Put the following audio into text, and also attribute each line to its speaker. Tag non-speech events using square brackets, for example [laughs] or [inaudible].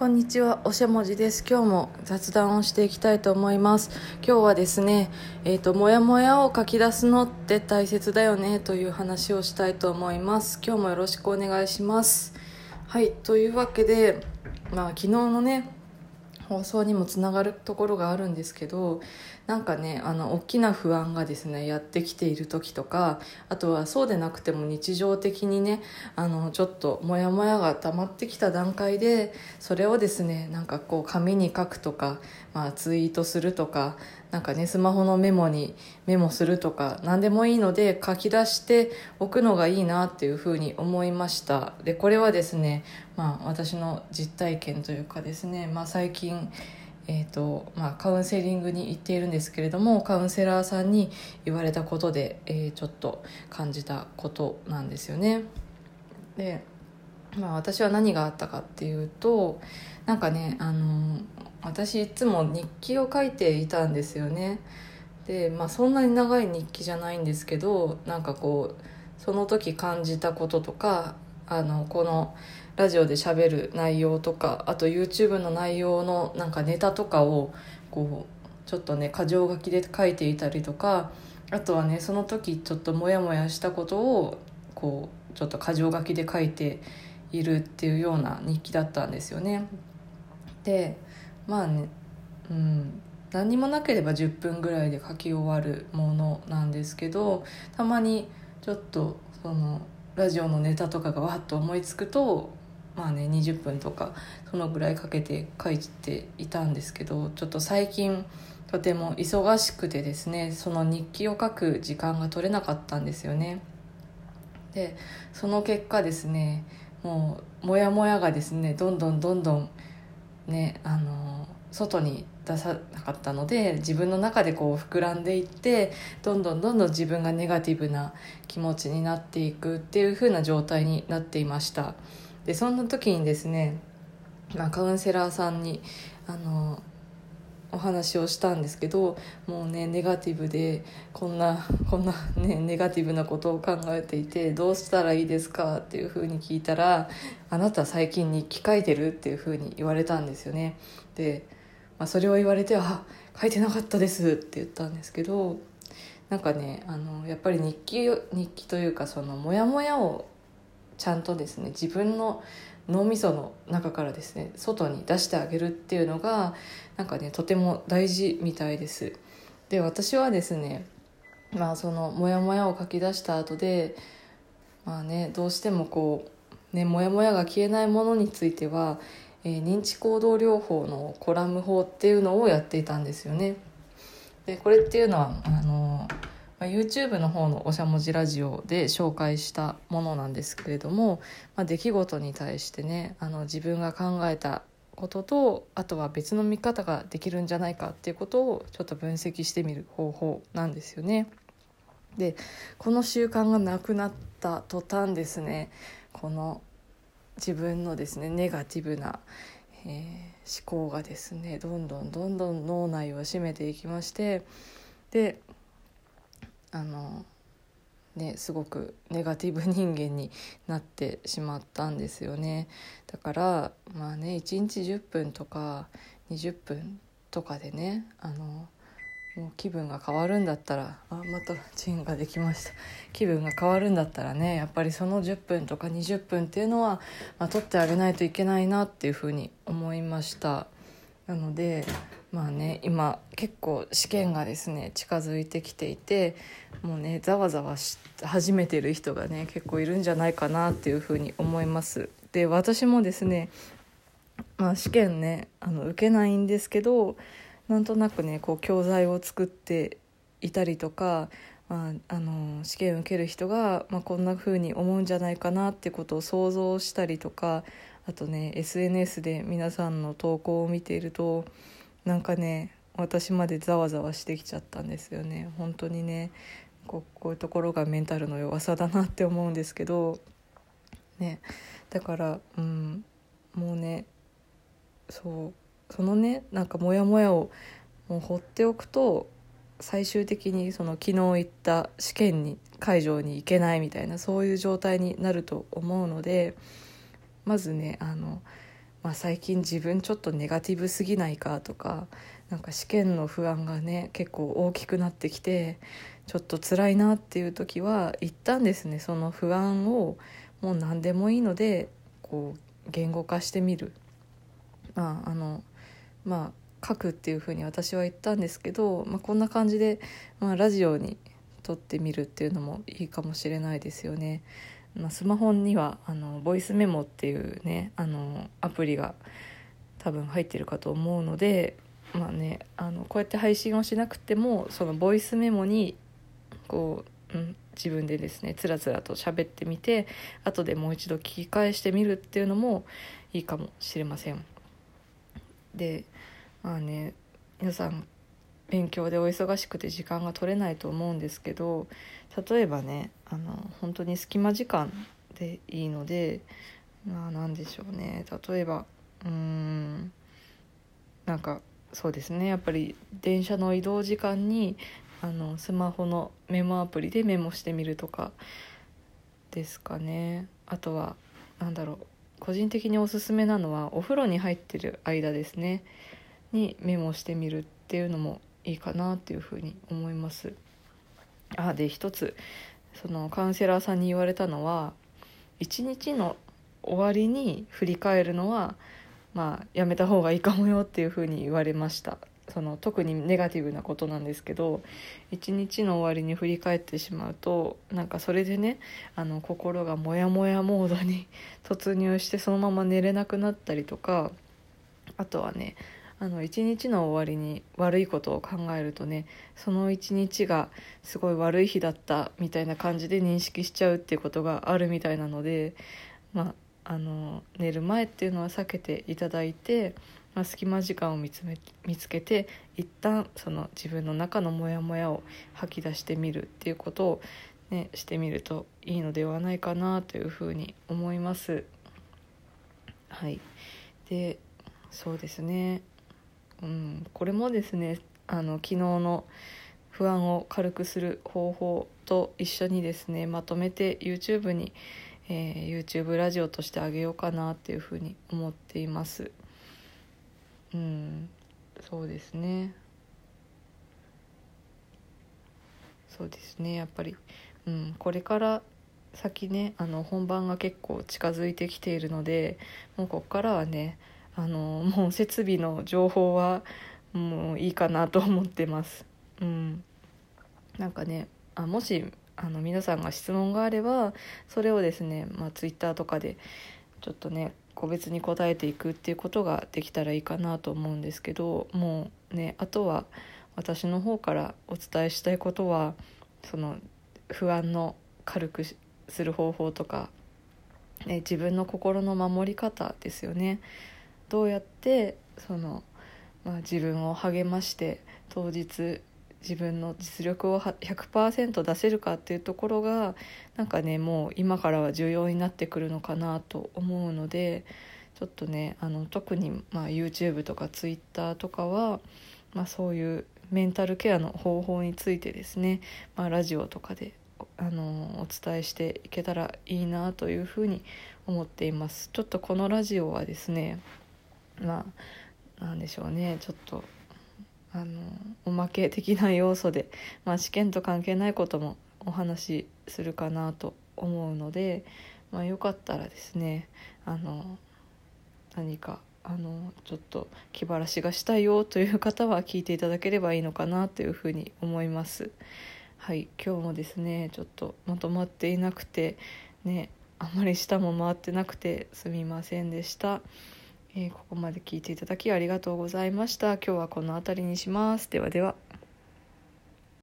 Speaker 1: こんにちは、おしゃもじです。今日も雑談をしていきたいと思います。今日はですね、えっ、と、もやもやを書き出すのって大切だよねという話をしたいと思います。今日もよろしくお願いします。はい、というわけで、まあ、昨日のね、放送にもつながるところがあるんですけどなんかねあの大きな不安がですねやってきている時とかあとはそうでなくても日常的にねあのちょっとモヤモヤが溜まってきた段階でそれをですねなんかこう紙に書くとか、まあ、ツイートするとかなんかねスマホのメモにメモするとか何でもいいので書き出しておくのがいいなっていうふうに思いましたでこれはですねまあ私の実体験というかですね、まあ、最近えーとまあ、カウンセリングに行っているんですけれどもカウンセラーさんに言われたことで、えー、ちょっと感じたことなんですよね。で、まあ、私は何があったかっていうとなんかねあの私いつも日記を書いていたんですよね。で、まあ、そんなに長い日記じゃないんですけどなんかこうその時感じたこととかあのこのラジオで喋る内容とかあと YouTube の内容のなんかネタとかをこうちょっとね箇条書きで書いていたりとかあとはねその時ちょっとモヤモヤしたことをこうちょっと箇条書きで書いているっていうような日記だったんですよね。でまあねうん。何にもなければ10分ぐらいで書き終わるものなんですけどたまにちょっとそのラジオのネタとかがわっと思いつくとまあね20分とかそのぐらいかけて書いていたんですけどちょっと最近とても忙しくてですねその日記を書く時間が取れなかったんですよね。でその結果ですねもうモヤモヤがですねどんどんどんどんねあの外に出さなかったので自分の中でこう膨らんでいってどんどんどんどん自分がネガティブな気持ちになっていくっていう風な状態になっていましたでそんな時にですね、まあ、カウンセラーさんにあのお話をしたんですけどもうねネガティブでこんなこんなねネガティブなことを考えていてどうしたらいいですかっていうふうに聞いたら「あなた最近日記書いてる?」っていうふうに言われたんですよねで、まあ、それを言われて「あ書いてなかったです」って言ったんですけどなんかねあのやっぱり日記日記というかそのモヤモヤをちゃんとですね自分の脳みその中からですね外に出してあげるっていうのがなんかねとても大事みたいです。で私はですねまあそのモヤモヤを書き出した後でまあねどうしてもこうねモヤモヤが消えないものについては、えー、認知行動療法のコラム法っていうのをやっていたんですよねでこれっていうのはあのまあ、YouTube の方のおしゃもじラジオで紹介したものなんですけれども、まあ、出来事に対してねあの自分が考えたこととあとは別の見方ができるんじゃないかっていうことをちょっと分析してみる方法なんですよね。でこの習慣がなくなった途端ですねこの自分のですねネガティブな、えー、思考がですねどんどんどんどん脳内を占めていきましてであのねすごくネガティブ人間になってしまったんですよね。だからまあね1日10分とか20分とかでねあのもう気分が変わるんだったらあまたチンができました。気分が変わるんだったらねやっぱりその10分とか20分っていうのは、まあ、取ってあげないといけないなっていうふうに思いました。なのでまあね今結構試験がですね近づいてきていてもうねざわざわし始めてる人がね結構いるんじゃないかなっていうふうに思います。で私もですねまあ試験ねあの受けないんですけどなんとなくねこう教材を作っていたりとか、まあ、あの試験受ける人が、まあ、こんな風に思うんじゃないかなってことを想像したりとかあとね SNS で皆さんの投稿を見ているとなんかね私までざわざわしてきちゃったんですよね。本当にねこうこういうところがメンタルの弱さだなって思うんですけどねだからうんもうねそうそのねなんかモヤモヤをもう放っておくと最終的にその昨日行った試験に会場に行けないみたいなそういう状態になると思うのでまずねあのまあ、最近自分ちょっとネガティブすぎないかとかなんか試験の不安がね結構大きくなってきてちょっと辛いなっていう時は一旦ですねその不安をもう何でもいいのでこう言語化してみる。まああのまあ書くっていうふうに私は言ったんですけど、まあ、こんな感じで、まあ、ラジオに撮ってみるっていうのもいいかもしれないですよね。まあ、スマホにはあのボイスメモっていうねあのアプリが多分入ってるかと思うのでまあねあのこうやって配信をしなくてもそのボイスメモにこう、うん、自分でですねつらつらと喋ってみて後でもう一度聞き返してみるっていうのもいいかもしれません。でまあね皆さん勉強でお忙しくて時間が取れないと思うんですけど例えばねあの本当に隙間時間でいいのでまあ何でしょうね。例えばうーんなんかそうですね。やっぱり電車の移動時間にあのスマホのメモアプリでメモしてみるとかですかね。あとは何だろう。個人的におすすめなのはお風呂に入ってる間ですねにメモしてみるっていうのもいいかなっていうふうに思います。あで一つそのカウンセラーさんに言われたのは一日の終わりに振り返るのはまあやめた方がいいかもよっていうふうに言われましたその特にネガティブなことなんですけど一日の終わりに振り返ってしまうとなんかそれでねあの心がモヤモヤモードに [laughs] 突入してそのまま寝れなくなったりとかあとはねあの一日の終わりに悪いことを考えるとねその一日がすごい悪い日だったみたいな感じで認識しちゃうっていうことがあるみたいなのでまああの寝る前っていうのは避けていただいて、まあ、隙間時間を見つめ見つけて一旦その自分の中のモヤモヤを吐き出してみるっていうことを、ね、してみるといいのではないかなというふうに思います。はい。でそうですね、うん、これもですねあの昨日の不安を軽くする方法と一緒にですねまとめて YouTube にえー、YouTube ラジオとしてあげようかなっていうふうに思っています。うんそうですね。そうですねやっぱり、うん、これから先ねあの本番が結構近づいてきているのでもうここからはねあのもう設備の情報はもういいかなと思ってます。うん、なんかねあもしあの皆さんが質問があればそれをですね、まあ、Twitter とかでちょっとね個別に答えていくっていうことができたらいいかなと思うんですけどもうねあとは私の方からお伝えしたいことはその不安の軽くする方法とか、ね、自分の心の守り方ですよね。どうやってその、まあ、自分を励まして当日自分の実力を100%出せるかっていうところがなんかねもう今からは重要になってくるのかなと思うのでちょっとねあの特にまあ YouTube とか Twitter とかは、まあ、そういうメンタルケアの方法についてですね、まあ、ラジオとかであのお伝えしていけたらいいなというふうに思っています。ちょっとこのラジオはですねまあなんでしょうねちょっとあのおまけ的な要素で、[laughs] まあ、試験と関係ないこともお話しするかなと思うので、まあ、よかったらですねあの何かあのちょっと気晴らしがしたいよという方は聞いていただければいいのかなというふうに思います。はい今日もですねちょっとまとまっていなくてねあまり舌も回ってなくてすみませんでした。えー、ここまで聞いていただきありがとうございました。今日はこの辺りにします。ではでは。